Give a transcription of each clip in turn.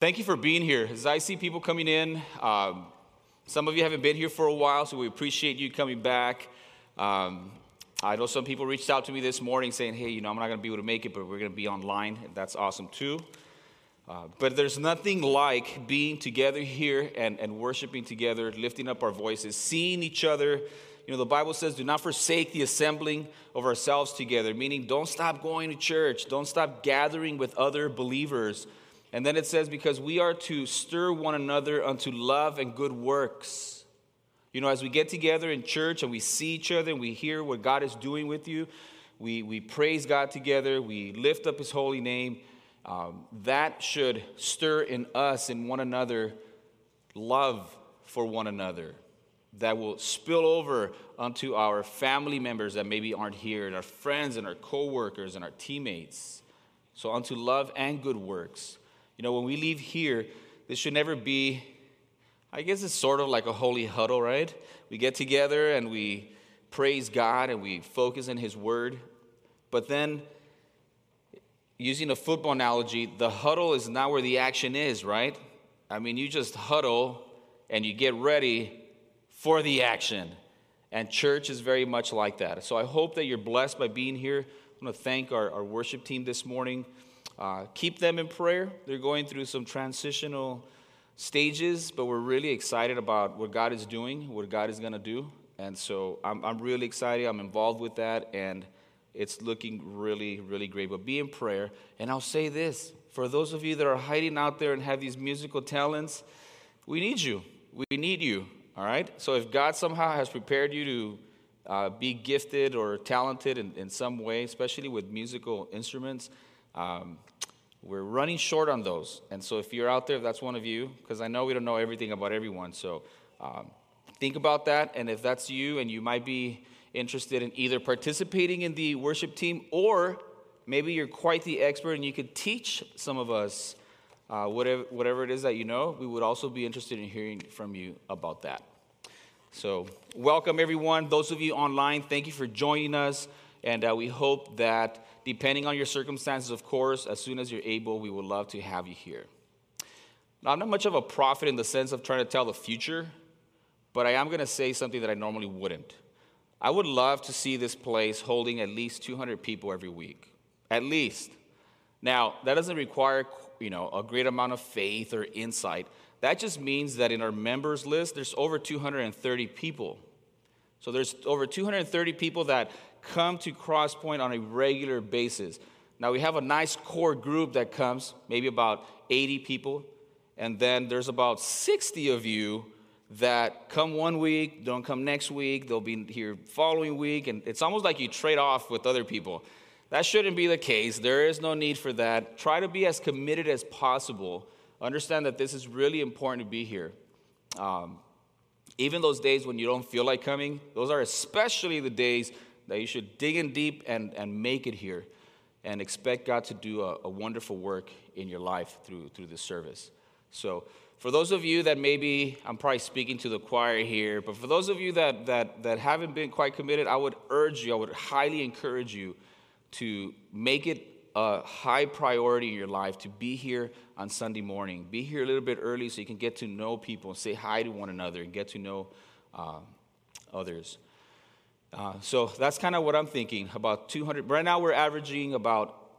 Thank you for being here. As I see people coming in, um, some of you haven't been here for a while, so we appreciate you coming back. Um, I know some people reached out to me this morning saying, hey, you know, I'm not going to be able to make it, but we're going to be online. That's awesome too. Uh, but there's nothing like being together here and, and worshiping together, lifting up our voices, seeing each other. You know, the Bible says, do not forsake the assembling of ourselves together, meaning don't stop going to church, don't stop gathering with other believers and then it says, because we are to stir one another unto love and good works. You know, as we get together in church and we see each other and we hear what God is doing with you, we, we praise God together, we lift up His holy name. Um, that should stir in us and one another love for one another that will spill over onto our family members that maybe aren't here, and our friends and our co-workers and our teammates. So unto love and good works. You know, when we leave here, this should never be, I guess it's sort of like a holy huddle, right? We get together and we praise God and we focus in His Word. But then, using a football analogy, the huddle is not where the action is, right? I mean, you just huddle and you get ready for the action. And church is very much like that. So I hope that you're blessed by being here. I want to thank our, our worship team this morning. Uh, keep them in prayer. They're going through some transitional stages, but we're really excited about what God is doing, what God is going to do. And so I'm, I'm really excited. I'm involved with that, and it's looking really, really great. But be in prayer. And I'll say this for those of you that are hiding out there and have these musical talents, we need you. We need you. All right? So if God somehow has prepared you to uh, be gifted or talented in, in some way, especially with musical instruments, um, we're running short on those. And so if you're out there, if that's one of you, because I know we don't know everything about everyone. So um, think about that. And if that's you and you might be interested in either participating in the worship team or maybe you're quite the expert and you could teach some of us uh, whatever, whatever it is that you know, we would also be interested in hearing from you about that. So, welcome everyone. Those of you online, thank you for joining us. And uh, we hope that depending on your circumstances, of course, as soon as you're able, we would love to have you here. Now, I'm not much of a prophet in the sense of trying to tell the future, but I am going to say something that I normally wouldn't. I would love to see this place holding at least 200 people every week, at least. Now, that doesn't require, you know, a great amount of faith or insight. That just means that in our members list, there's over 230 people. So there's over 230 people that come to Crosspoint on a regular basis. Now, we have a nice core group that comes, maybe about 80 people, and then there's about 60 of you that come one week, don't come next week, they'll be here following week, and it's almost like you trade off with other people. That shouldn't be the case. There is no need for that. Try to be as committed as possible. Understand that this is really important to be here. Um, even those days when you don't feel like coming, those are especially the days that you should dig in deep and, and make it here and expect God to do a, a wonderful work in your life through, through this service. So, for those of you that maybe, I'm probably speaking to the choir here, but for those of you that, that, that haven't been quite committed, I would urge you, I would highly encourage you to make it a high priority in your life to be here on Sunday morning. Be here a little bit early so you can get to know people and say hi to one another and get to know uh, others. Uh, so that's kind of what I'm thinking about 200. Right now, we're averaging about,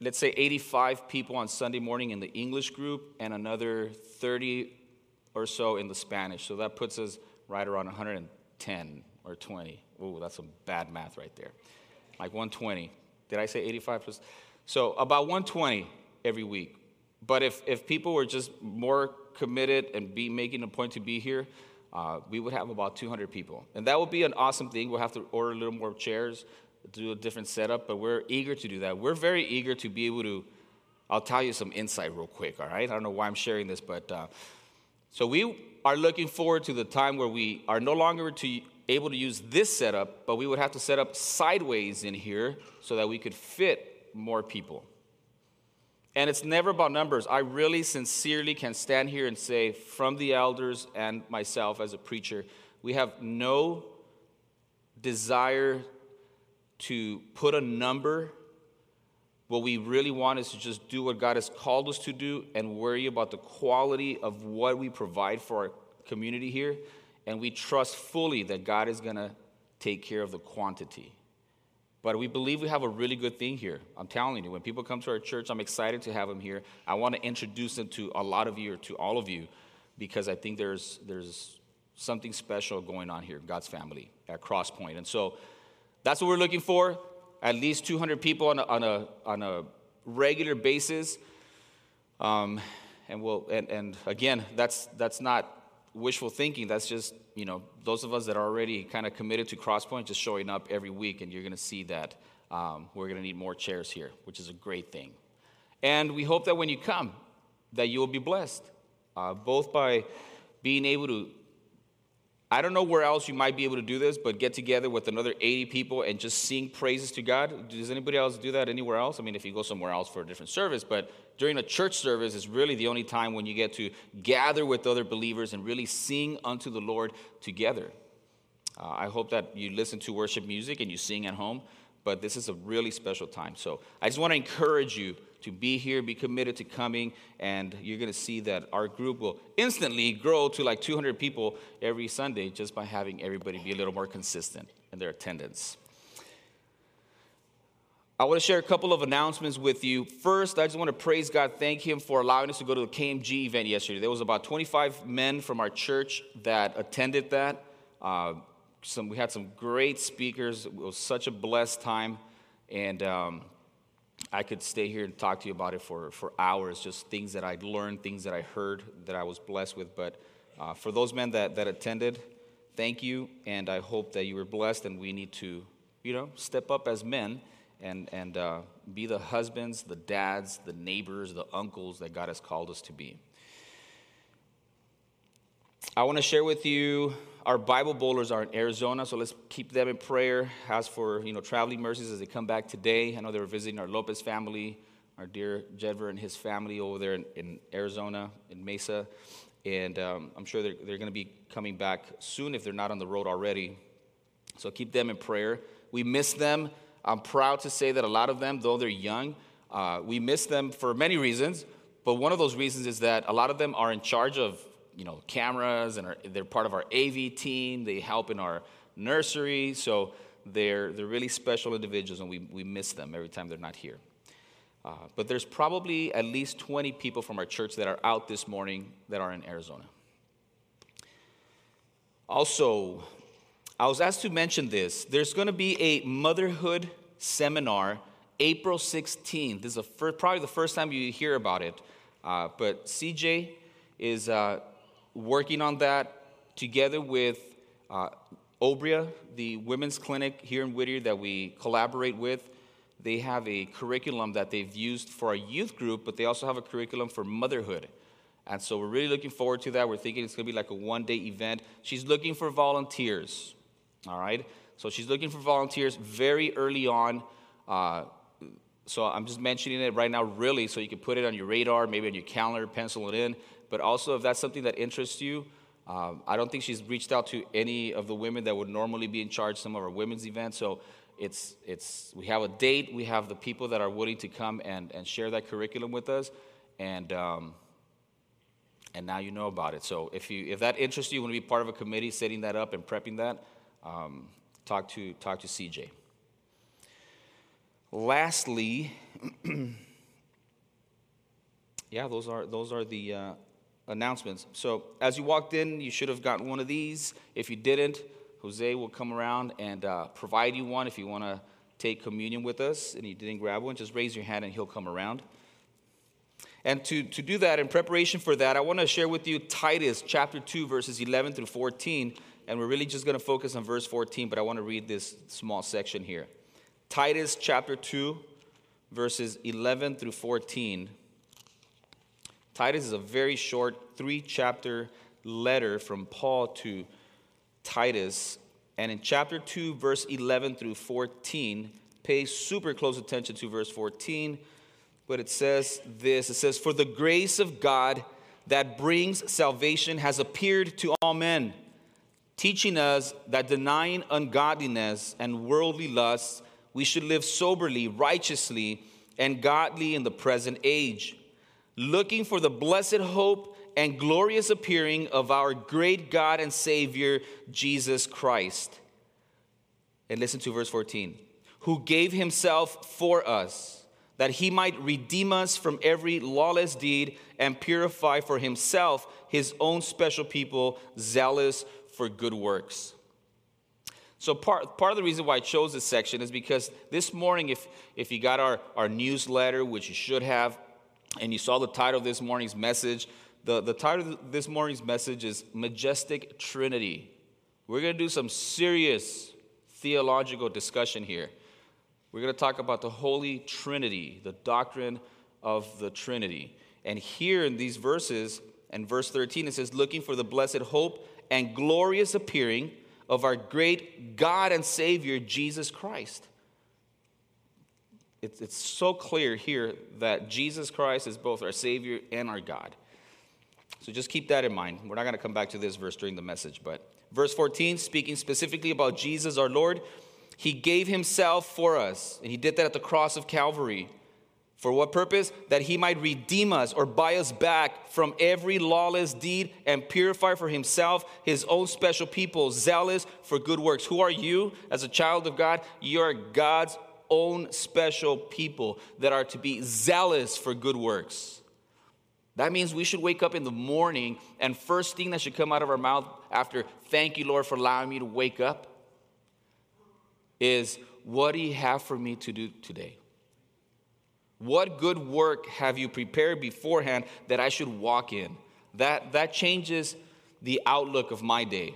let's say, 85 people on Sunday morning in the English group and another 30 or so in the Spanish. So that puts us right around 110 or 20. Oh, that's some bad math right there. Like 120. Did I say 85? Plus? So about 120 every week. But if, if people were just more committed and be making a point to be here, uh, we would have about 200 people. And that would be an awesome thing. We'll have to order a little more chairs, do a different setup, but we're eager to do that. We're very eager to be able to. I'll tell you some insight real quick, all right? I don't know why I'm sharing this, but uh, so we are looking forward to the time where we are no longer to, able to use this setup, but we would have to set up sideways in here so that we could fit more people. And it's never about numbers. I really sincerely can stand here and say, from the elders and myself as a preacher, we have no desire to put a number what we really want is to just do what God has called us to do and worry about the quality of what we provide for our community here. And we trust fully that God is going to take care of the quantity. But we believe we have a really good thing here. I'm telling you, when people come to our church, I'm excited to have them here. I want to introduce them to a lot of you or to all of you because I think there's, there's something special going on here, God's family at Crosspoint. And so that's what we're looking for at least 200 people on a, on a, on a regular basis. Um, and, we'll, and, and again, that's, that's not wishful thinking. That's just, you know, those of us that are already kind of committed to Crosspoint just showing up every week, and you're going to see that um, we're going to need more chairs here, which is a great thing. And we hope that when you come, that you will be blessed, uh, both by being able to I don't know where else you might be able to do this, but get together with another 80 people and just sing praises to God. Does anybody else do that anywhere else? I mean, if you go somewhere else for a different service, but during a church service is really the only time when you get to gather with other believers and really sing unto the Lord together. Uh, I hope that you listen to worship music and you sing at home, but this is a really special time. So I just want to encourage you to be here, be committed to coming, and you're going to see that our group will instantly grow to like 200 people every Sunday just by having everybody be a little more consistent in their attendance. I want to share a couple of announcements with you. First, I just want to praise God, thank Him for allowing us to go to the KMG event yesterday. There was about 25 men from our church that attended that. Uh, some, we had some great speakers. It was such a blessed time, and um, I could stay here and talk to you about it for, for hours, just things that I learned, things that I heard that I was blessed with. But uh, for those men that, that attended, thank you, and I hope that you were blessed. And we need to, you know, step up as men and, and uh, be the husbands, the dads, the neighbors, the uncles that God has called us to be. I want to share with you our Bible bowlers are in Arizona, so let's keep them in prayer. As for you know traveling mercies as they come back today, I know they were visiting our Lopez family, our dear Jedver and his family over there in, in Arizona, in Mesa, and um, I'm sure they're, they're going to be coming back soon if they're not on the road already. So keep them in prayer. We miss them. I'm proud to say that a lot of them, though they're young, uh, we miss them for many reasons. But one of those reasons is that a lot of them are in charge of you know, cameras and are, they're part of our AV team. They help in our nursery. So they're, they're really special individuals and we, we miss them every time they're not here. Uh, but there's probably at least 20 people from our church that are out this morning that are in Arizona. Also, I was asked to mention this. There's going to be a motherhood seminar April 16th. This is probably the first time you hear about it. Uh, but CJ is uh, working on that together with uh, Obria, the women's clinic here in Whittier that we collaborate with. They have a curriculum that they've used for our youth group, but they also have a curriculum for motherhood. And so we're really looking forward to that. We're thinking it's going to be like a one day event. She's looking for volunteers. All right? So she's looking for volunteers very early on. Uh, so I'm just mentioning it right now, really, so you can put it on your radar, maybe on your calendar, pencil it in but also if that's something that interests you, um, I don't think she's reached out to any of the women that would normally be in charge some of our women's events. So it's, it's, we have a date, we have the people that are willing to come and, and share that curriculum with us, and, um, and now you know about it. So if, you, if that interests you, you want to be part of a committee setting that up and prepping that, um, talk, to, talk to CJ. Lastly, yeah, those are, those are the, uh, announcements. So as you walked in, you should have gotten one of these. If you didn't, Jose will come around and uh, provide you one if you want to take communion with us and you didn't grab one, just raise your hand and he'll come around. And to, to do that, in preparation for that, I want to share with you Titus chapter 2, verses 11 through 14. And we're really just going to focus on verse 14, but I want to read this small section here. Titus chapter 2, verses 11 through 14. Titus is a very short three chapter letter from Paul to Titus. And in chapter 2, verse 11 through 14, pay super close attention to verse 14. But it says this it says, For the grace of God that brings salvation has appeared to all men, teaching us that denying ungodliness and worldly lusts, we should live soberly, righteously, and godly in the present age, looking for the blessed hope and glorious appearing of our great God and Savior, Jesus Christ. And listen to verse 14 who gave himself for us, that he might redeem us from every lawless deed and purify for himself his own special people, zealous for good works. So, part, part of the reason why I chose this section is because this morning, if, if you got our, our newsletter, which you should have, and you saw the title of this morning's message, the, the title of this morning's message is Majestic Trinity. We're going to do some serious theological discussion here. We're going to talk about the Holy Trinity, the doctrine of the Trinity. And here in these verses, and verse 13, it says, looking for the blessed hope and glorious appearing of our great God and Savior, Jesus Christ. It's, it's so clear here that Jesus Christ is both our Savior and our God. So just keep that in mind. We're not going to come back to this verse during the message, but verse 14, speaking specifically about Jesus our Lord, he gave himself for us, and he did that at the cross of Calvary. For what purpose? That he might redeem us or buy us back from every lawless deed and purify for himself his own special people, zealous for good works. Who are you as a child of God? You are God's own special people that are to be zealous for good works. That means we should wake up in the morning and first thing that should come out of our mouth after, thank you, Lord, for allowing me to wake up, is what do you have for me to do today? What good work have you prepared beforehand that I should walk in? That, that changes the outlook of my day.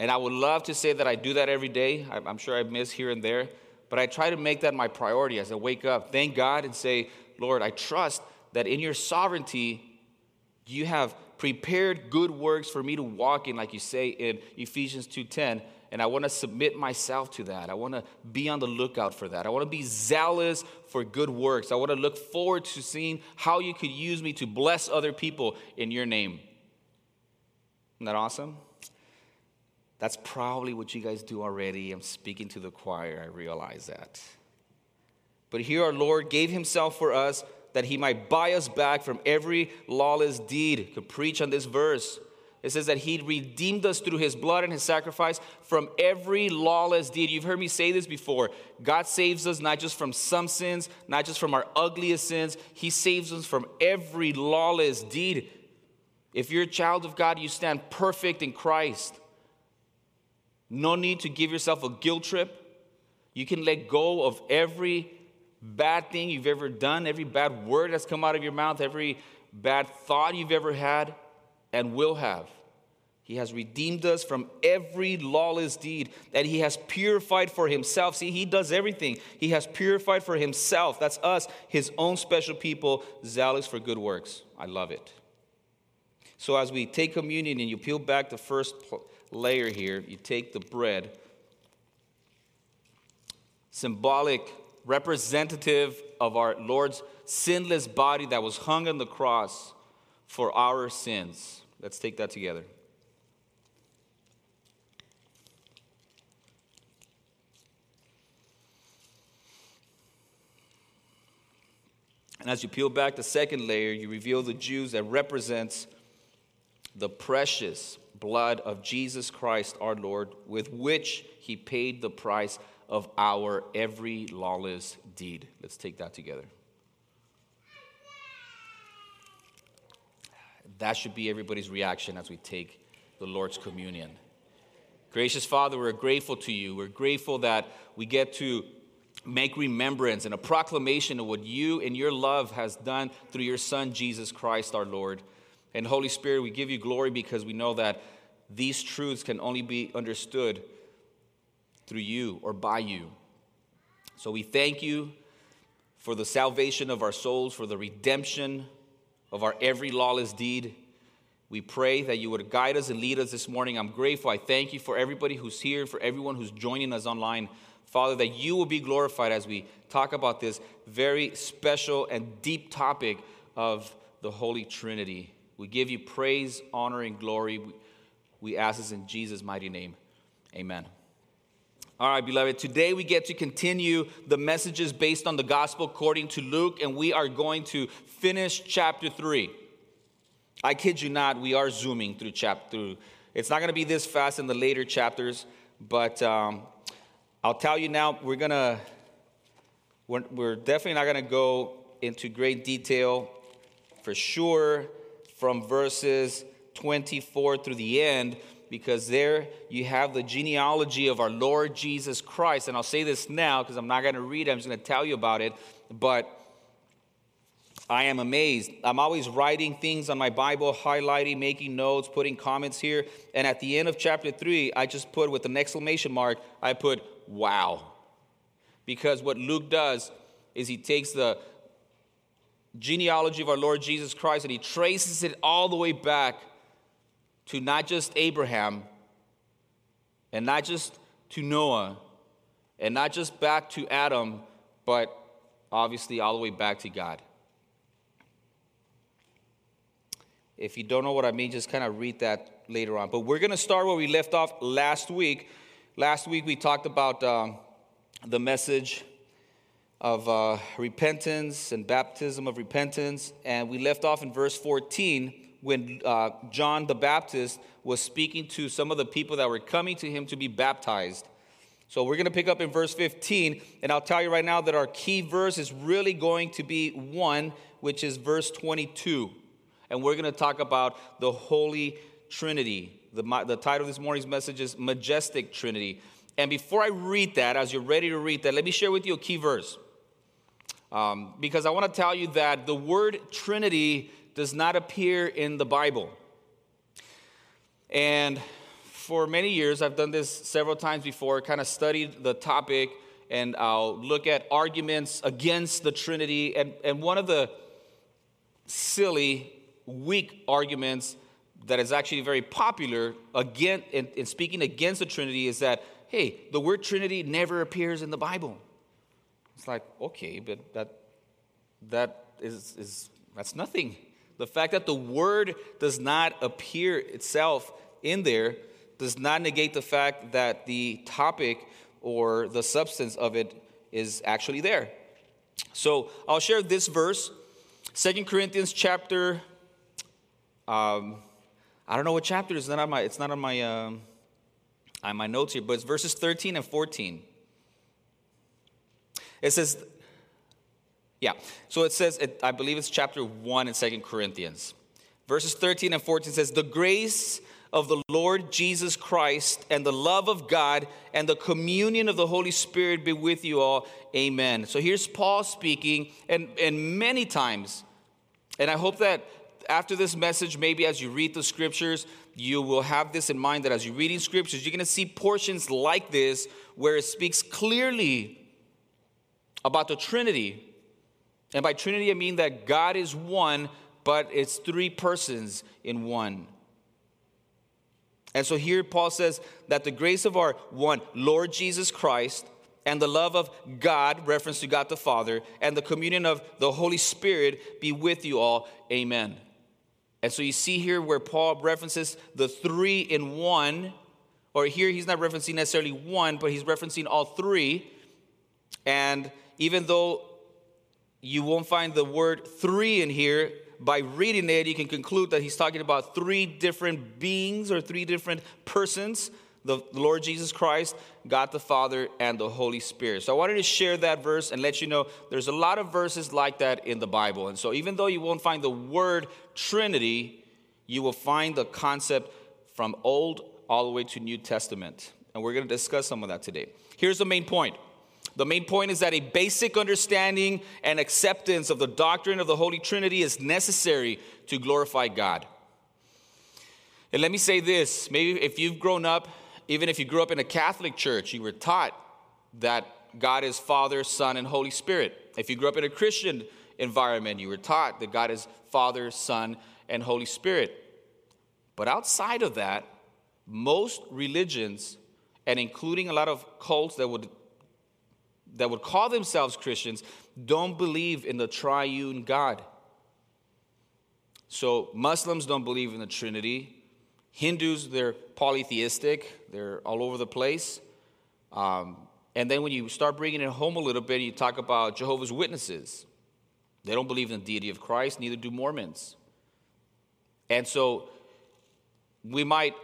And I would love to say that I do that every day. I'm sure I miss here and there, but I try to make that my priority as I wake up. Thank God and say, Lord, I trust that in your sovereignty, you have prepared good works for me to walk in, like you say in Ephesians 2:10. And I want to submit myself to that. I want to be on the lookout for that. I want to be zealous for good works. I want to look forward to seeing how you could use me to bless other people in your name. Isn't that awesome? That's probably what you guys do already. I'm speaking to the choir, I realize that. But here our Lord gave himself for us that he might buy us back from every lawless deed. Could preach on this verse. It says that he redeemed us through his blood and his sacrifice from every lawless deed. You've heard me say this before. God saves us not just from some sins, not just from our ugliest sins, he saves us from every lawless deed. If you're a child of God, you stand perfect in Christ. No need to give yourself a guilt trip. You can let go of every bad thing you've ever done, every bad word that's come out of your mouth, every bad thought you've ever had and will have. He has redeemed us from every lawless deed that He has purified for Himself. See, He does everything. He has purified for Himself. That's us, His own special people, zealous for good works. I love it. So, as we take communion and you peel back the first layer here, you take the bread, symbolic representative of our Lord's sinless body that was hung on the cross for our sins. Let's take that together. And as you peel back the second layer, you reveal the Jews that represents the precious blood of Jesus Christ our Lord, with which he paid the price of our every lawless deed. Let's take that together. That should be everybody's reaction as we take the Lord's communion. Gracious Father, we're grateful to you. We're grateful that we get to make remembrance and a proclamation of what you and your love has done through your Son, Jesus Christ, our Lord. And Holy Spirit, we give you glory because we know that these truths can only be understood through you or by you. So we thank you for the salvation of our souls, for the redemption of our every lawless deed. We pray that you would guide us and lead us this morning. I'm grateful. I thank you for everybody who's here, for everyone who's joining us online. Father, that you will be glorified as we talk about this very special and deep topic of the Holy Trinity. We give you praise, honor, and glory. We ask this in Jesus' mighty name. Amen. All right, beloved, today we get to continue the messages based on the gospel according to Luke, and we are going to finish chapter 3. I kid you not, we are zooming through chapter. It's not going to be this fast in the later chapters, but um, I'll tell you now, we're going to, we're, we're definitely not going to go into great detail for sure from verses 24 through the end because there you have the genealogy of our Lord Jesus Christ. And I'll say this now because I'm not going to read it, I'm just going to tell you about it. But I am amazed. I'm always writing things on my Bible, highlighting, making notes, putting comments here. And at the end of chapter 3, I just put with an exclamation mark, I put, wow. Because what Luke does is he takes the genealogy of our Lord Jesus Christ and he traces it all the way back to not just Abraham and not just to Noah and not just back to Adam, but obviously all the way back to God. If you don't know what I mean, just kind of read that later on. But we're going to start where we left off last week. Last week we talked about um, the message of uh, repentance and baptism of repentance, and we left off in verse 14 when uh, John the Baptist was speaking to some of the people that were coming to him to be baptized. So we're going to pick up in verse 15, and I'll tell you right now that our key verse is really going to be one, which is verse 22. And we're going to talk about the Holy Trinity. The, the title of this morning's message is Majestic Trinity. And before I read that, as you're ready to read that, let me share with you a key verse. Um, because I want to tell you that the word Trinity does not appear in the Bible. And for many years, I've done this several times before, kind of studied the topic, and I'll look at arguments against the Trinity. And, and one of the silly, weak arguments that is actually very popular again in, in speaking against the Trinity is that, hey, the word Trinity never appears in the Bible. It's like, okay, but that that is, is that's nothing. The fact that the word does not appear itself in there does not negate the fact that the topic or the substance of it is actually there. So I'll share this verse, Second Corinthians chapter. Um, I don't know what chapter it's not on my. It's not on my um, on my notes here, but it's verses 13 and 14. It says, yeah. So it says, it, I believe it's chapter 1 in Second Corinthians. Verses 13 and 14 says, The grace of the Lord Jesus Christ and the love of God and the communion of the Holy Spirit be with you all. Amen. So here's Paul speaking, and, and many times, and I hope that after this message, maybe as you read the scriptures, you will have this in mind that as you're reading scriptures, you're going to see portions like this where it speaks clearly about the Trinity and by Trinity, I mean that God is one, but it's three persons in one. And so here Paul says that the grace of our one Lord Jesus Christ and the love of God, reference to God the Father, and the communion of the Holy Spirit be with you all. Amen. And so you see here where Paul references the three in one, or here he's not referencing necessarily one, but he's referencing all three. And even though you won't find the word three in here. By reading it, you can conclude that he's talking about three different beings or three different persons the Lord Jesus Christ, God the Father, and the Holy Spirit. So I wanted to share that verse and let you know there's a lot of verses like that in the Bible. And so even though you won't find the word Trinity, you will find the concept from Old all the way to New Testament. And we're going to discuss some of that today. Here's the main point the main point is that a basic understanding and acceptance of the doctrine of the Holy Trinity is necessary to glorify God. And let me say this maybe if you've grown up, even if you grew up in a Catholic church, you were taught that God is Father, Son, and Holy Spirit. If you grew up in a Christian environment, you were taught that God is Father, Son, and Holy Spirit. But outside of that, most religions, and including a lot of cults that would that would call themselves Christians don't believe in the triune God. So Muslims don't believe in the Trinity. Hindus, they're polytheistic, they're all over the place. Um, and then when you start bringing it home a little bit, you talk about Jehovah's Witnesses. They don't believe in the deity of Christ, neither do Mormons. And so we might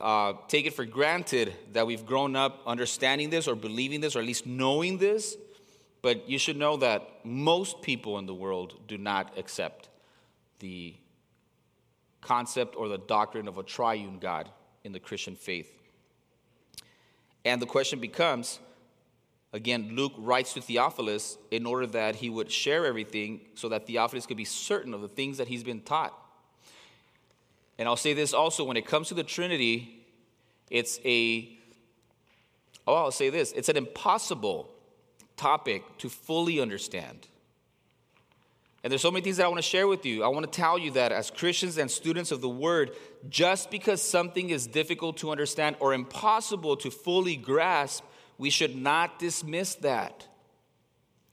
uh, take it for granted that we've grown up understanding this or believing this or at least knowing this, but you should know that most people in the world do not accept the concept or the doctrine of a triune God in the Christian faith. And the question becomes again, Luke writes to Theophilus in order that he would share everything so that Theophilus could be certain of the things that he's been taught. And I'll say this also when it comes to the Trinity, it's a, oh, I'll say this it's an impossible topic to fully understand. And there's so many things that I want to share with you. I want to tell you that as Christians and students of the Word, just because something is difficult to understand or impossible to fully grasp, we should not dismiss that.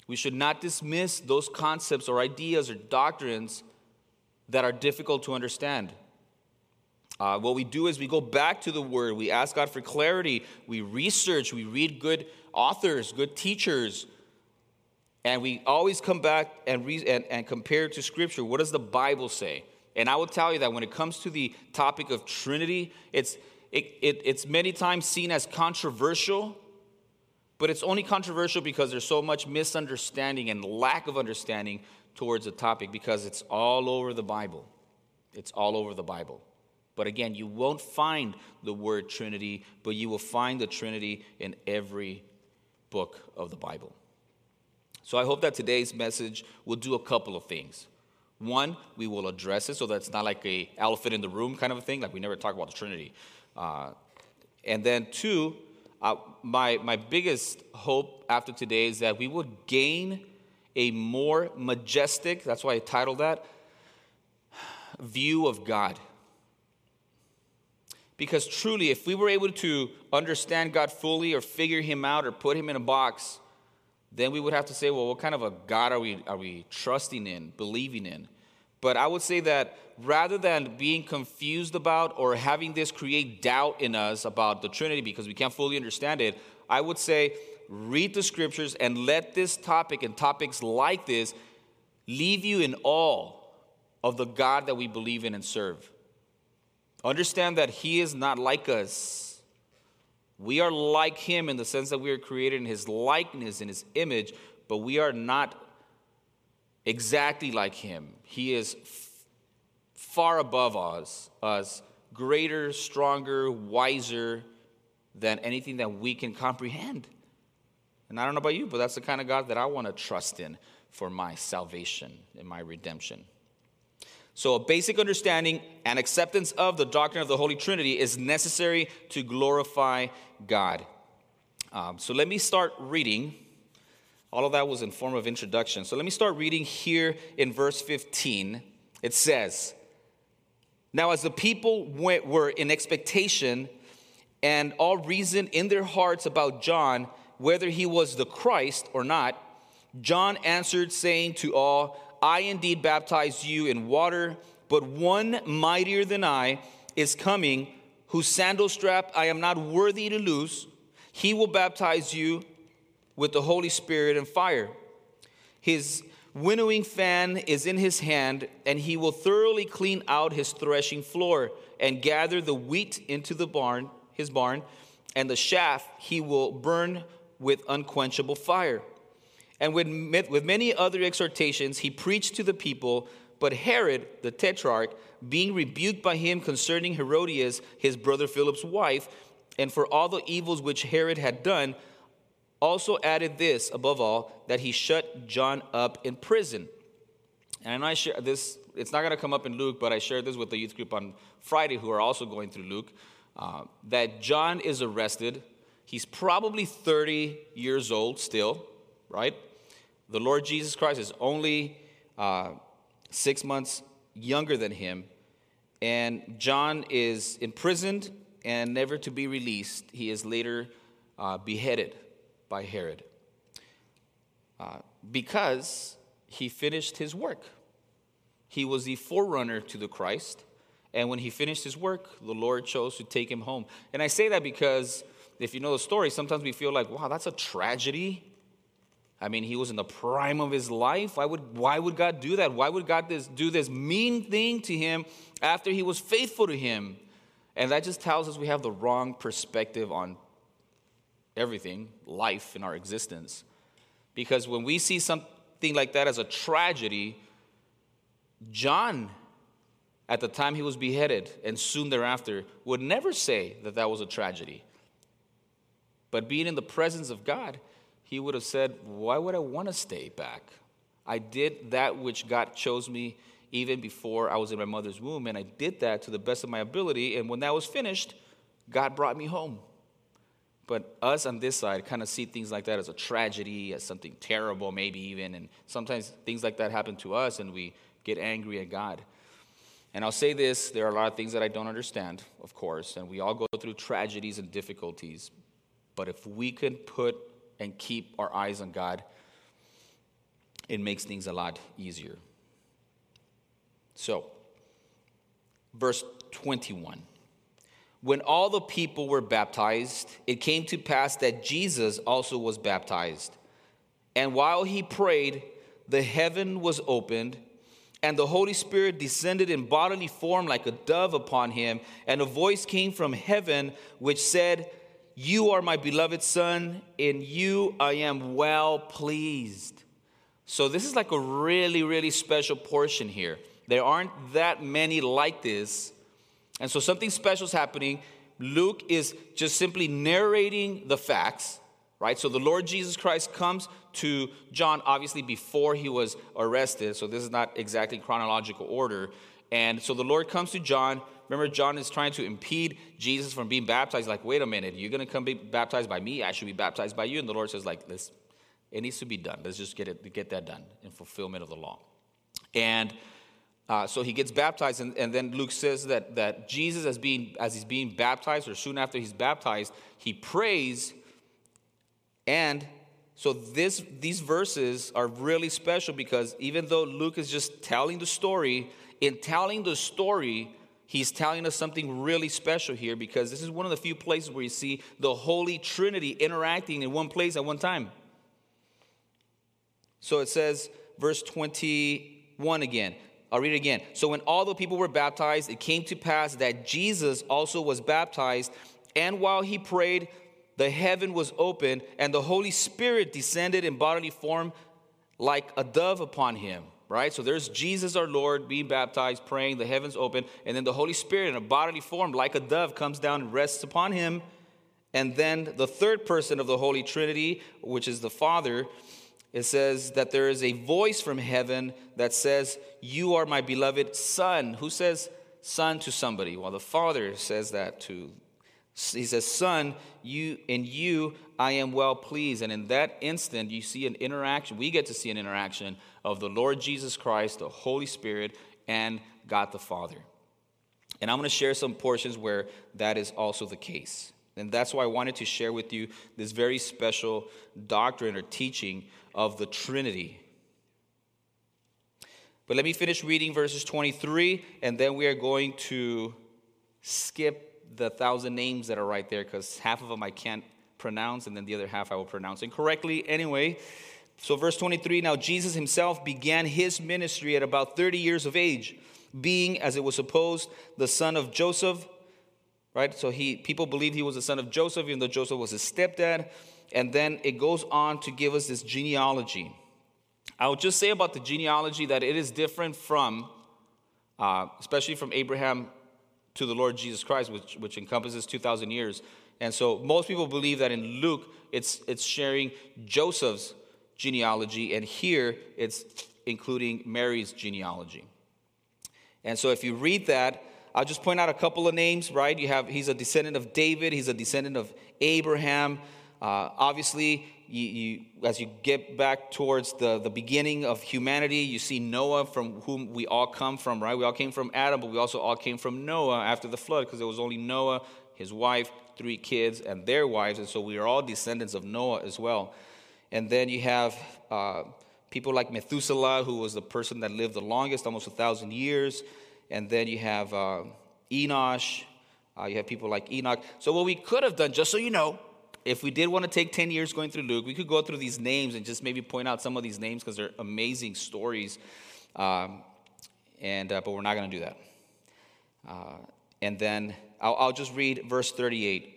We should not dismiss those concepts or ideas or doctrines that are difficult to understand. Uh, what we do is we go back to the Word, we ask God for clarity, we research, we read good authors, good teachers, and we always come back and, re- and, and compare to Scripture. What does the Bible say? And I will tell you that when it comes to the topic of Trinity, it's, it, it, it's many times seen as controversial, but it's only controversial because there's so much misunderstanding and lack of understanding towards the topic because it's all over the Bible. It's all over the Bible. But again, you won't find the word Trinity, but you will find the Trinity in every book of the Bible. So I hope that today's message will do a couple of things. One, we will address it so that it's not like a elephant in the room kind of a thing, like we never talk about the Trinity. Uh, and then two, uh, my, my biggest hope after today is that we would gain a more majestic, that's why I titled that, view of God. Because truly, if we were able to understand God fully or figure Him out or put Him in a box, then we would have to say, well, what kind of a God are we, are we trusting in, believing in? But I would say that rather than being confused about or having this create doubt in us about the Trinity because we can't fully understand it, I would say read the scriptures and let this topic and topics like this leave you in awe of the God that we believe in and serve. Understand that He is not like us. We are like him in the sense that we are created in his likeness, in his image, but we are not exactly like him. He is f- far above us, us, greater, stronger, wiser than anything that we can comprehend. And I don't know about you, but that's the kind of God that I want to trust in for my salvation and my redemption. So, a basic understanding and acceptance of the doctrine of the Holy Trinity is necessary to glorify God. Um, so, let me start reading. All of that was in form of introduction. So, let me start reading here in verse 15. It says, Now, as the people went, were in expectation and all reasoned in their hearts about John, whether he was the Christ or not, John answered, saying to all, I indeed baptize you in water, but one mightier than I is coming, whose sandal strap I am not worthy to loose. He will baptize you with the Holy Spirit and fire. His winnowing fan is in his hand, and he will thoroughly clean out his threshing floor and gather the wheat into the barn, his barn, and the chaff he will burn with unquenchable fire. And with, with many other exhortations, he preached to the people. But Herod, the tetrarch, being rebuked by him concerning Herodias, his brother Philip's wife, and for all the evils which Herod had done, also added this, above all, that he shut John up in prison. And I share this, it's not going to come up in Luke, but I shared this with the youth group on Friday who are also going through Luke. Uh, that John is arrested. He's probably 30 years old still, right? The Lord Jesus Christ is only uh, six months younger than him, and John is imprisoned and never to be released. He is later uh, beheaded by Herod uh, because he finished his work. He was the forerunner to the Christ, and when he finished his work, the Lord chose to take him home. And I say that because if you know the story, sometimes we feel like, wow, that's a tragedy. I mean, he was in the prime of his life. Why would, why would God do that? Why would God this, do this mean thing to him after he was faithful to him? And that just tells us we have the wrong perspective on everything, life, in our existence. Because when we see something like that as a tragedy, John, at the time he was beheaded and soon thereafter, would never say that that was a tragedy. But being in the presence of God, he would have said, Why would I want to stay back? I did that which God chose me even before I was in my mother's womb, and I did that to the best of my ability. And when that was finished, God brought me home. But us on this side kind of see things like that as a tragedy, as something terrible, maybe even. And sometimes things like that happen to us, and we get angry at God. And I'll say this there are a lot of things that I don't understand, of course, and we all go through tragedies and difficulties. But if we can put and keep our eyes on God, it makes things a lot easier. So, verse 21. When all the people were baptized, it came to pass that Jesus also was baptized. And while he prayed, the heaven was opened, and the Holy Spirit descended in bodily form like a dove upon him, and a voice came from heaven which said, you are my beloved Son, in you I am well pleased. So, this is like a really, really special portion here. There aren't that many like this. And so, something special is happening. Luke is just simply narrating the facts, right? So, the Lord Jesus Christ comes to John, obviously, before he was arrested. So, this is not exactly chronological order. And so, the Lord comes to John Remember, John is trying to impede Jesus from being baptized. Like, wait a minute, you're going to come be baptized by me? I should be baptized by you. And the Lord says, like, this, it needs to be done. Let's just get it, get that done in fulfillment of the law. And uh, so he gets baptized, and, and then Luke says that, that Jesus, as, being, as he's being baptized, or soon after he's baptized, he prays. And so this, these verses are really special because even though Luke is just telling the story, in telling the story, he's telling us something really special here because this is one of the few places where you see the Holy Trinity interacting in one place at one time. So it says, verse 21 again. I'll read it again. So when all the people were baptized, it came to pass that Jesus also was baptized, and while he prayed, the heaven was opened, and the Holy Spirit descended in bodily form like a dove upon him right? So there's Jesus our Lord being baptized, praying, the heavens open, and then the Holy Spirit in a bodily form, like a dove, comes down and rests upon him. And then the third person of the Holy Trinity, which is the Father, it says that there is a voice from heaven that says, You are my beloved Son. Who says Son to somebody? Well, the Father says that to he says, Son, you in you I am well pleased. And in that instant, you see an interaction. We get to see an interaction of the Lord Jesus Christ, the Holy Spirit, and God the Father. And I'm going to share some portions where that is also the case. And that's why I wanted to share with you this very special doctrine or teaching of the Trinity. But let me finish reading verses 23, and then we are going to skip the thousand names that are right there because half of them I can't pronounce, and then the other half I will pronounce incorrectly. Anyway, so verse 23 now Jesus himself began his ministry at about 30 years of age, being, as it was supposed, the son of Joseph. Right? So he people believed he was the son of Joseph, even though Joseph was his stepdad. And then it goes on to give us this genealogy. I will just say about the genealogy that it is different from, uh, especially from Abraham to the Lord Jesus Christ, which, which encompasses 2,000 years. And so most people believe that in Luke, it's, it's sharing Joseph's genealogy, and here it's including Mary's genealogy. And so if you read that, I'll just point out a couple of names, right? You have, he's a descendant of David, he's a descendant of Abraham. Uh, obviously, you, you, as you get back towards the, the beginning of humanity, you see Noah, from whom we all come from, right? We all came from Adam, but we also all came from Noah after the flood, because there was only Noah, his wife, three kids, and their wives, and so we are all descendants of Noah as well. And then you have uh, people like Methuselah, who was the person that lived the longest, almost a thousand years. And then you have uh, Enosh. Uh, you have people like Enoch. So, what we could have done, just so you know, if we did want to take 10 years going through Luke, we could go through these names and just maybe point out some of these names because they're amazing stories. Um, and, uh, but we're not going to do that. Uh, and then I'll, I'll just read verse 38,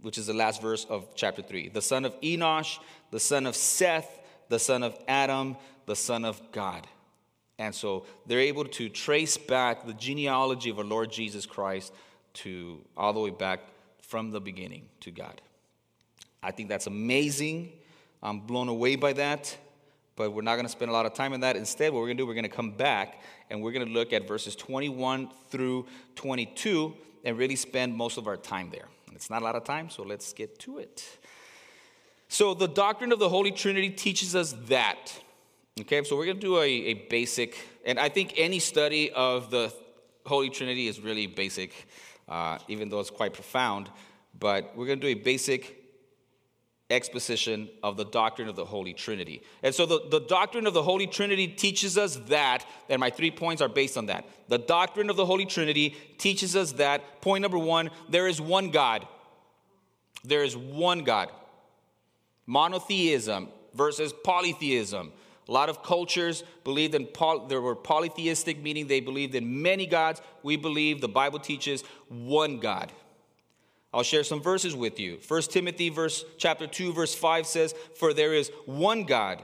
which is the last verse of chapter 3. The son of Enosh, the son of Seth, the son of Adam, the son of God. And so they're able to trace back the genealogy of our Lord Jesus Christ to all the way back from the beginning to God. I think that's amazing. I'm blown away by that, but we're not going to spend a lot of time on that. Instead, what we're going to do, we're going to come back and we're going to look at verses 21 through 22 and really spend most of our time there. And It's not a lot of time, so let's get to it. So, the doctrine of the Holy Trinity teaches us that. Okay, so we're going to do a, a basic, and I think any study of the Holy Trinity is really basic, uh, even though it's quite profound. But we're going to do a basic exposition of the doctrine of the Holy Trinity. And so the, the doctrine of the Holy Trinity teaches us that, and my three points are based on that. The doctrine of the Holy Trinity teaches us that, point number one, there is one God. There is one God. Monotheism versus polytheism. A lot of cultures believed in poly, there were polytheistic, meaning they believed in many gods. We believe the Bible teaches one God. I'll share some verses with you. 1 Timothy verse chapter 2 verse 5 says, "For there is one God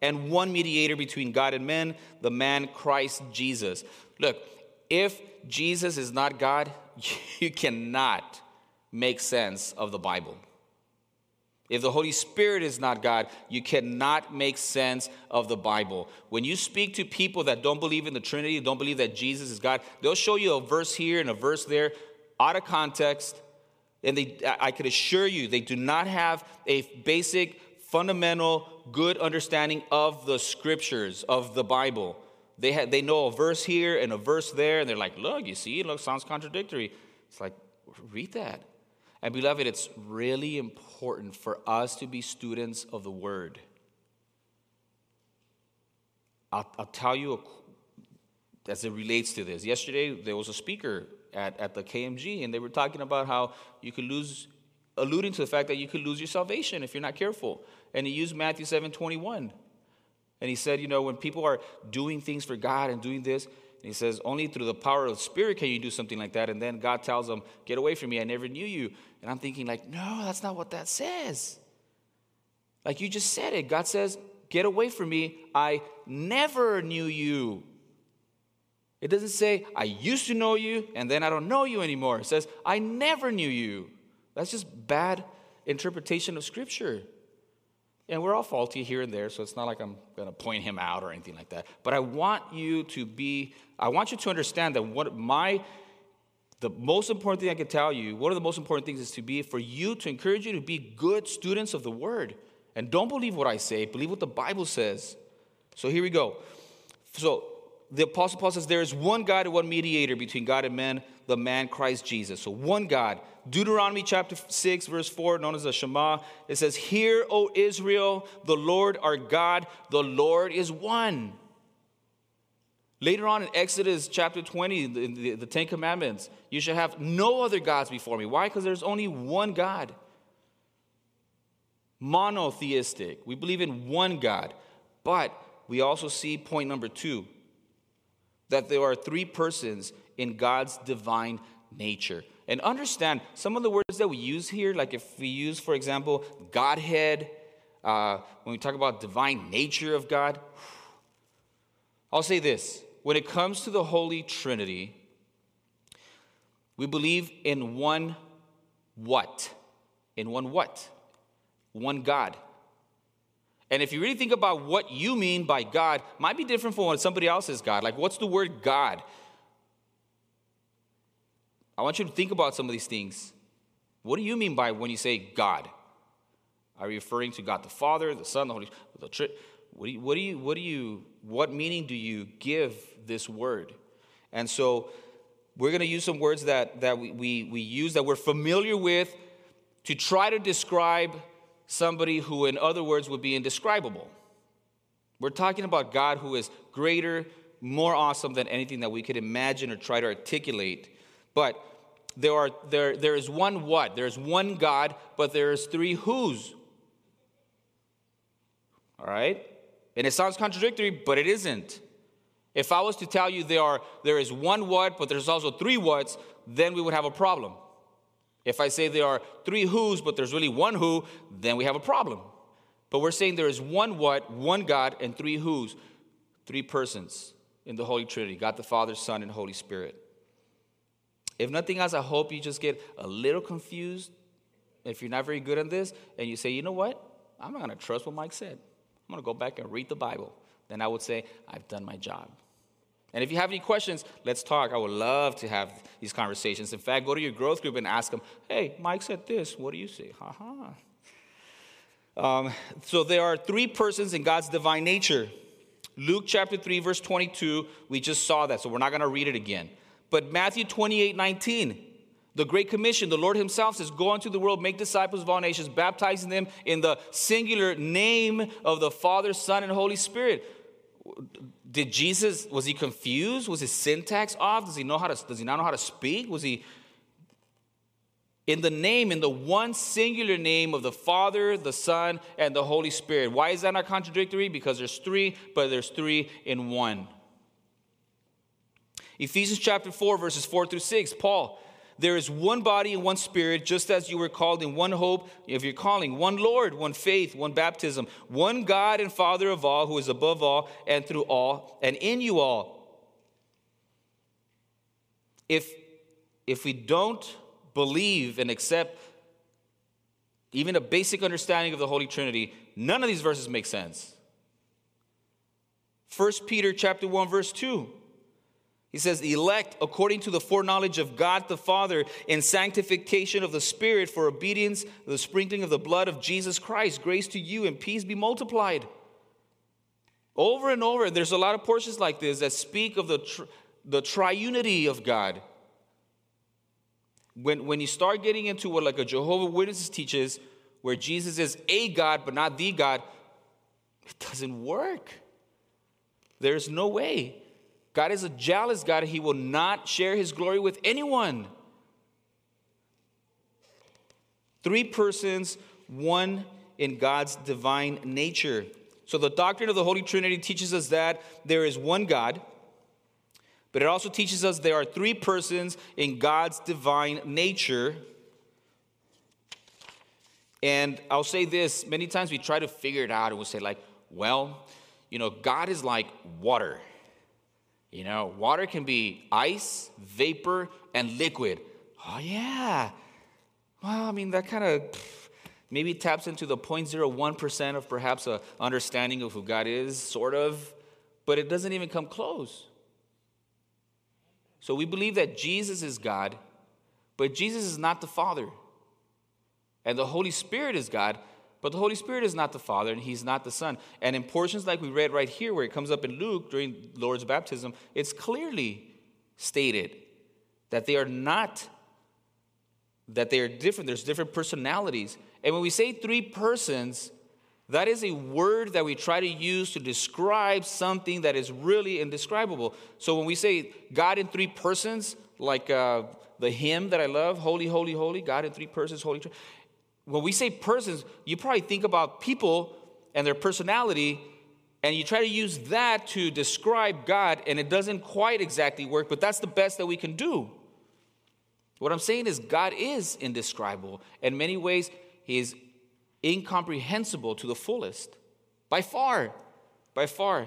and one mediator between God and men, the man Christ Jesus." Look, if Jesus is not God, you cannot make sense of the Bible. If the Holy Spirit is not God, you cannot make sense of the Bible. When you speak to people that don't believe in the Trinity, don't believe that Jesus is God, they'll show you a verse here and a verse there out of context and they, I could assure you, they do not have a basic, fundamental, good understanding of the scriptures, of the Bible. They, they know a verse here and a verse there, and they're like, look, you see, it looks, sounds contradictory. It's like, read that. And beloved, it's really important for us to be students of the Word. I'll, I'll tell you a, as it relates to this. Yesterday, there was a speaker at, at the KMG, and they were talking about how you could lose, alluding to the fact that you could lose your salvation if you're not careful. And he used Matthew 7 21. And he said, you know, when people are doing things for God and doing this, and he says, only through the power of the Spirit can you do something like that. And then God tells them, get away from me, I never knew you. And I'm thinking, like, no, that's not what that says. Like you just said it. God says, get away from me, I never knew you. It doesn't say, I used to know you and then I don't know you anymore. It says, I never knew you. That's just bad interpretation of Scripture. And we're all faulty here and there, so it's not like I'm going to point him out or anything like that. But I want you to be, I want you to understand that what my, the most important thing I can tell you, one of the most important things is to be, for you, to encourage you to be good students of the Word. And don't believe what I say, believe what the Bible says. So here we go. So the Apostle Paul says there is one God and one mediator between God and men, the man Christ Jesus. So one God. Deuteronomy chapter 6, verse 4, known as the Shema, it says, Hear, O Israel, the Lord our God, the Lord is one. Later on in Exodus chapter 20, the, the, the Ten Commandments, you shall have no other gods before me. Why? Because there's only one God. Monotheistic. We believe in one God. But we also see point number two that there are three persons in God's divine nature. And understand some of the words that we use here, like if we use, for example, Godhead, uh, when we talk about divine nature of God, I'll say this when it comes to the Holy Trinity, we believe in one what? In one what? One God. And if you really think about what you mean by God, might be different from what somebody else is God. Like, what's the word God? I want you to think about some of these things. What do you mean by when you say God? Are you referring to God the Father, the Son, the Holy the Tri- what do you, what do you what do you what meaning do you give this word? And so we're going to use some words that that we, we, we use that we're familiar with to try to describe somebody who, in other words, would be indescribable. We're talking about God who is greater, more awesome than anything that we could imagine or try to articulate. But there, are, there, there is one what? There's one God, but there is three whos. All right? And it sounds contradictory, but it isn't. If I was to tell you there, are, there is one what, but there's also three whats, then we would have a problem. If I say there are three whos, but there's really one who, then we have a problem. But we're saying there is one what, one God, and three whos, three persons in the Holy Trinity God the Father, Son, and Holy Spirit. If nothing else, I hope you just get a little confused if you're not very good at this and you say, you know what? I'm not going to trust what Mike said. I'm going to go back and read the Bible. Then I would say, I've done my job. And if you have any questions, let's talk. I would love to have these conversations. In fact, go to your growth group and ask them, hey, Mike said this. What do you say? Ha ha. Um, so there are three persons in God's divine nature. Luke chapter 3, verse 22, we just saw that, so we're not going to read it again. But Matthew 28, 19, the Great Commission, the Lord Himself says, Go into the world, make disciples of all nations, baptizing them in the singular name of the Father, Son, and Holy Spirit. Did Jesus, was he confused? Was his syntax off? Does he know how to, does he not know how to speak? Was he in the name, in the one singular name of the Father, the Son, and the Holy Spirit. Why is that not contradictory? Because there's three, but there's three in one. Ephesians chapter 4, verses 4 through 6, Paul, there is one body and one spirit, just as you were called in one hope of your calling, one Lord, one faith, one baptism, one God and Father of all, who is above all and through all and in you all. If, if we don't believe and accept even a basic understanding of the Holy Trinity, none of these verses make sense. 1 Peter chapter 1 verse 2. He says, elect according to the foreknowledge of God the Father in sanctification of the Spirit for obedience, the sprinkling of the blood of Jesus Christ. Grace to you and peace be multiplied. Over and over, there's a lot of portions like this that speak of the, tri- the triunity of God. When, when you start getting into what like a Jehovah Witnesses teaches, where Jesus is a God but not the God, it doesn't work. There's no way. God is a jealous God. He will not share his glory with anyone. Three persons, one in God's divine nature. So the doctrine of the Holy Trinity teaches us that there is one God but it also teaches us there are three persons in God's divine nature. And I'll say this many times we try to figure it out and we'll say, like, well, you know, God is like water. You know, water can be ice, vapor, and liquid. Oh, yeah. Well, I mean, that kind of maybe taps into the 0.01% of perhaps a understanding of who God is, sort of, but it doesn't even come close. So we believe that Jesus is God, but Jesus is not the Father. And the Holy Spirit is God, but the Holy Spirit is not the Father and He's not the Son. And in portions like we read right here, where it comes up in Luke during Lord's baptism, it's clearly stated that they are not, that they are different. There's different personalities. And when we say three persons, that is a word that we try to use to describe something that is really indescribable. So when we say God in three persons, like uh, the hymn that I love, Holy, Holy, Holy, God in three persons, Holy. When we say persons, you probably think about people and their personality, and you try to use that to describe God, and it doesn't quite exactly work, but that's the best that we can do. What I'm saying is, God is indescribable. In many ways, He is incomprehensible to the fullest. By far, by far.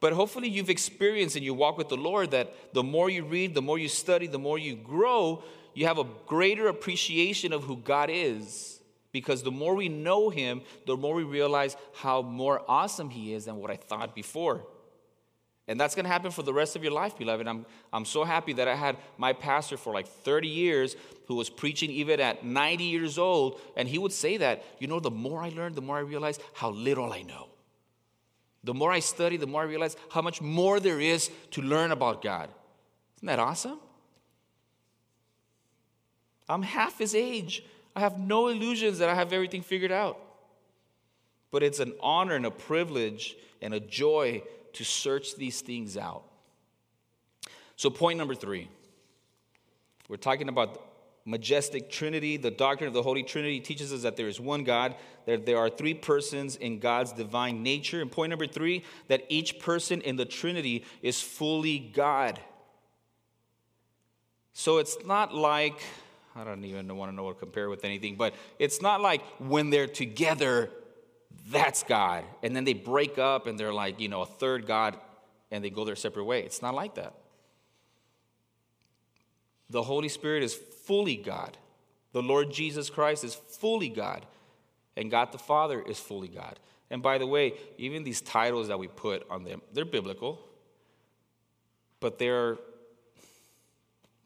But hopefully, you've experienced and you walk with the Lord that the more you read, the more you study, the more you grow, you have a greater appreciation of who God is. Because the more we know Him, the more we realize how more awesome He is than what I thought before. And that's going to happen for the rest of your life, beloved. I'm, I'm so happy that I had my pastor for like 30 years who was preaching even at 90 years old. And he would say that, you know, the more I learn, the more I realize how little I know. The more I study, the more I realize how much more there is to learn about God. Isn't that awesome? I'm half his age. I have no illusions that I have everything figured out. But it's an honor and a privilege and a joy to search these things out. So, point number three we're talking about majestic Trinity. The doctrine of the Holy Trinity teaches us that there is one God, that there are three persons in God's divine nature. And point number three, that each person in the Trinity is fully God. So it's not like, I don't even want to know what to compare with anything, but it's not like when they're together, that's God. And then they break up and they're like, you know, a third God and they go their separate way. It's not like that. The Holy Spirit is fully God. The Lord Jesus Christ is fully God. And God the Father is fully God. And by the way, even these titles that we put on them, they're biblical, but they're,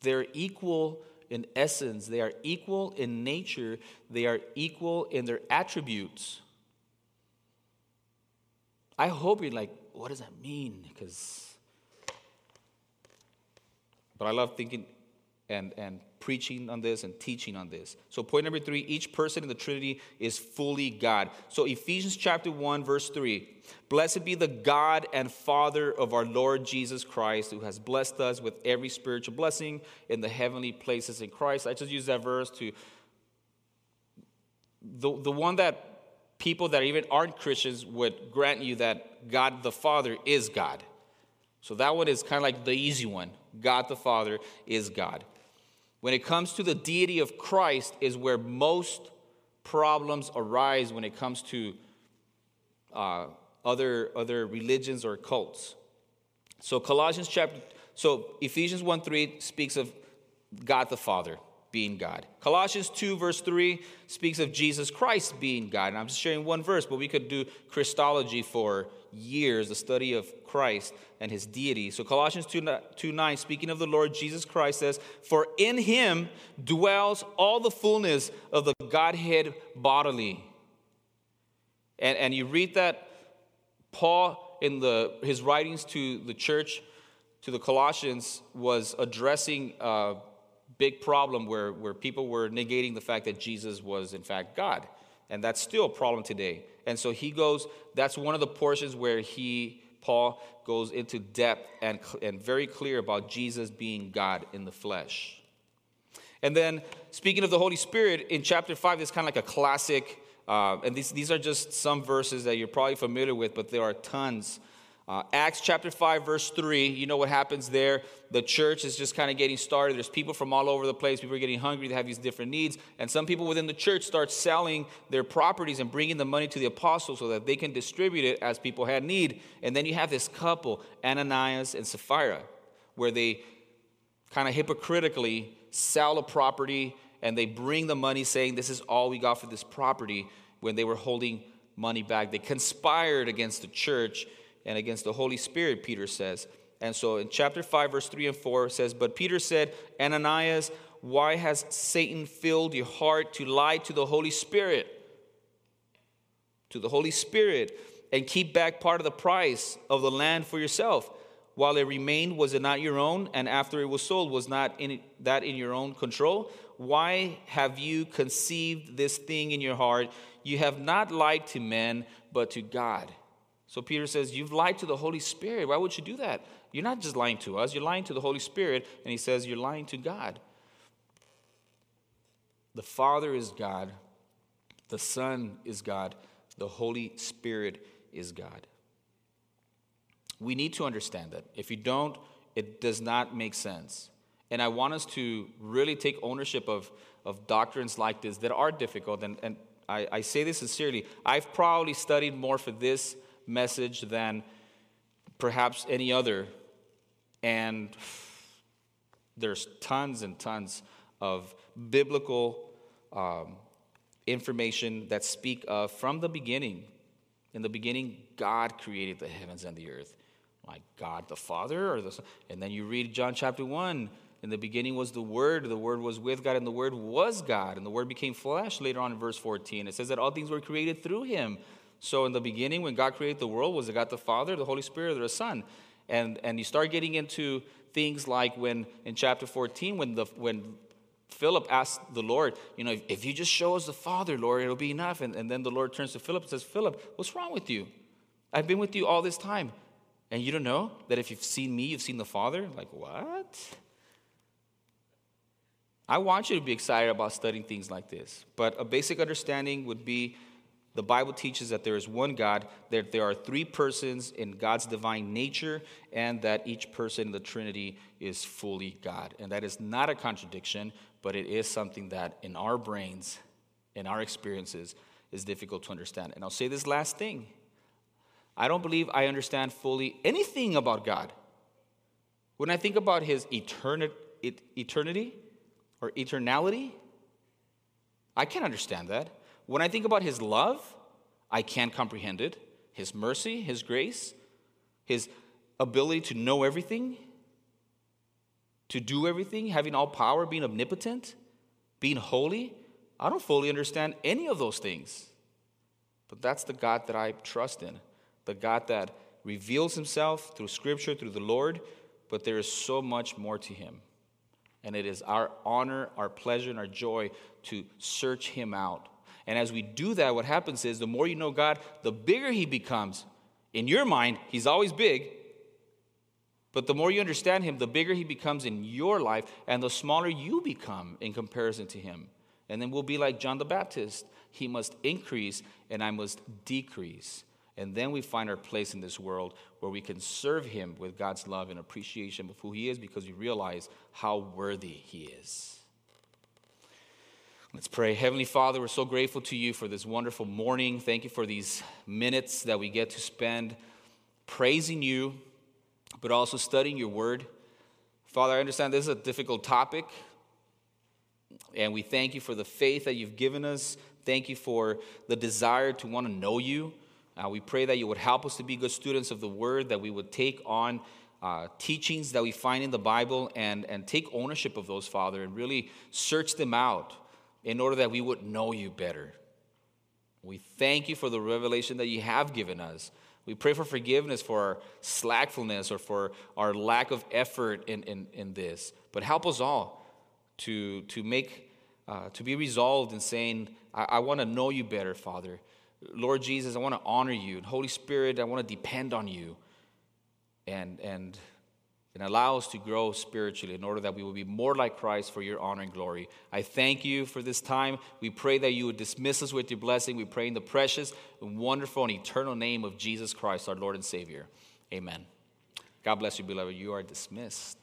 they're equal in essence, they are equal in nature, they are equal in their attributes. I hope you're like, what does that mean? Because, but I love thinking and, and preaching on this and teaching on this. So, point number three each person in the Trinity is fully God. So, Ephesians chapter 1, verse 3 Blessed be the God and Father of our Lord Jesus Christ, who has blessed us with every spiritual blessing in the heavenly places in Christ. I just use that verse to the, the one that people that even aren't Christians would grant you that God the Father is God. So that one is kind of like the easy one. God the Father is God. When it comes to the deity of Christ, is where most problems arise when it comes to uh, other, other religions or cults. So Colossians chapter, so Ephesians 1 3 speaks of God the Father being God. Colossians 2, verse 3 speaks of Jesus Christ being God. And I'm just sharing one verse, but we could do Christology for years, the study of Christ and his deity. So Colossians 2, 2 9, speaking of the Lord Jesus Christ, says, For in him dwells all the fullness of the Godhead bodily. And, and you read that Paul in the, his writings to the church, to the Colossians, was addressing uh, big problem where, where people were negating the fact that Jesus was, in fact, God. And that's still a problem today. And so he goes, that's one of the portions where he, Paul, goes into depth and, and very clear about Jesus being God in the flesh. And then, speaking of the Holy Spirit, in chapter 5, it's kind of like a classic, uh, and these, these are just some verses that you're probably familiar with, but there are tons uh, Acts chapter 5, verse 3, you know what happens there. The church is just kind of getting started. There's people from all over the place. People are getting hungry. They have these different needs. And some people within the church start selling their properties and bringing the money to the apostles so that they can distribute it as people had need. And then you have this couple, Ananias and Sapphira, where they kind of hypocritically sell a property and they bring the money saying, This is all we got for this property when they were holding money back. They conspired against the church and against the Holy Spirit, Peter says. And so in chapter 5, verse 3 and 4, it says, But Peter said, Ananias, why has Satan filled your heart to lie to the Holy Spirit? To the Holy Spirit, and keep back part of the price of the land for yourself. While it remained, was it not your own? And after it was sold, was not in that in your own control? Why have you conceived this thing in your heart? You have not lied to men, but to God. So Peter says, You've lied to the Holy Spirit. Why would you do that? You're not just lying to us, you're lying to the Holy Spirit. And he says, You're lying to God. The Father is God, the Son is God, the Holy Spirit is God. We need to understand that. If you don't, it does not make sense. And I want us to really take ownership of, of doctrines like this that are difficult. And, and I, I say this sincerely. I've probably studied more for this message than perhaps any other. And there's tons and tons of biblical um, information that speak of from the beginning. In the beginning, God created the heavens and the earth. Like God the Father, or the Son. And then you read John chapter 1. In the beginning was the Word, the Word was with God, and the Word was God, and the Word became flesh later on in verse 14. It says that all things were created through Him. So in the beginning, when God created the world, was it God the Father, the Holy Spirit, or the Son? And and you start getting into things like when in chapter 14, when the when Philip asked the Lord, you know, if, if you just show us the Father, Lord, it'll be enough. And, and then the Lord turns to Philip and says, Philip, what's wrong with you? I've been with you all this time. And you don't know that if you've seen me, you've seen the Father? Like, what? I want you to be excited about studying things like this. But a basic understanding would be the Bible teaches that there is one God, that there are three persons in God's divine nature, and that each person in the Trinity is fully God. And that is not a contradiction, but it is something that in our brains, in our experiences, is difficult to understand. And I'll say this last thing I don't believe I understand fully anything about God. When I think about his eternity or eternality, I can't understand that. When I think about his love, I can't comprehend it. His mercy, his grace, his ability to know everything, to do everything, having all power, being omnipotent, being holy. I don't fully understand any of those things. But that's the God that I trust in, the God that reveals himself through scripture, through the Lord, but there is so much more to him. And it is our honor, our pleasure, and our joy to search him out. And as we do that, what happens is the more you know God, the bigger he becomes. In your mind, he's always big. But the more you understand him, the bigger he becomes in your life, and the smaller you become in comparison to him. And then we'll be like John the Baptist. He must increase, and I must decrease. And then we find our place in this world where we can serve Him with God's love and appreciation of who He is because we realize how worthy He is. Let's pray. Heavenly Father, we're so grateful to you for this wonderful morning. Thank you for these minutes that we get to spend praising you, but also studying your word. Father, I understand this is a difficult topic, and we thank you for the faith that you've given us. Thank you for the desire to want to know you. Uh, we pray that you would help us to be good students of the word, that we would take on uh, teachings that we find in the Bible and, and take ownership of those, Father, and really search them out in order that we would know you better. We thank you for the revelation that you have given us. We pray for forgiveness for our slackfulness or for our lack of effort in, in, in this. But help us all to, to make, uh, to be resolved in saying, I, I want to know you better, Father. Lord Jesus, I want to honor you. Holy Spirit, I want to depend on you. And, and, and allow us to grow spiritually in order that we will be more like Christ for your honor and glory. I thank you for this time. We pray that you would dismiss us with your blessing. We pray in the precious wonderful and eternal name of Jesus Christ, our Lord and Savior. Amen. God bless you, beloved. You are dismissed.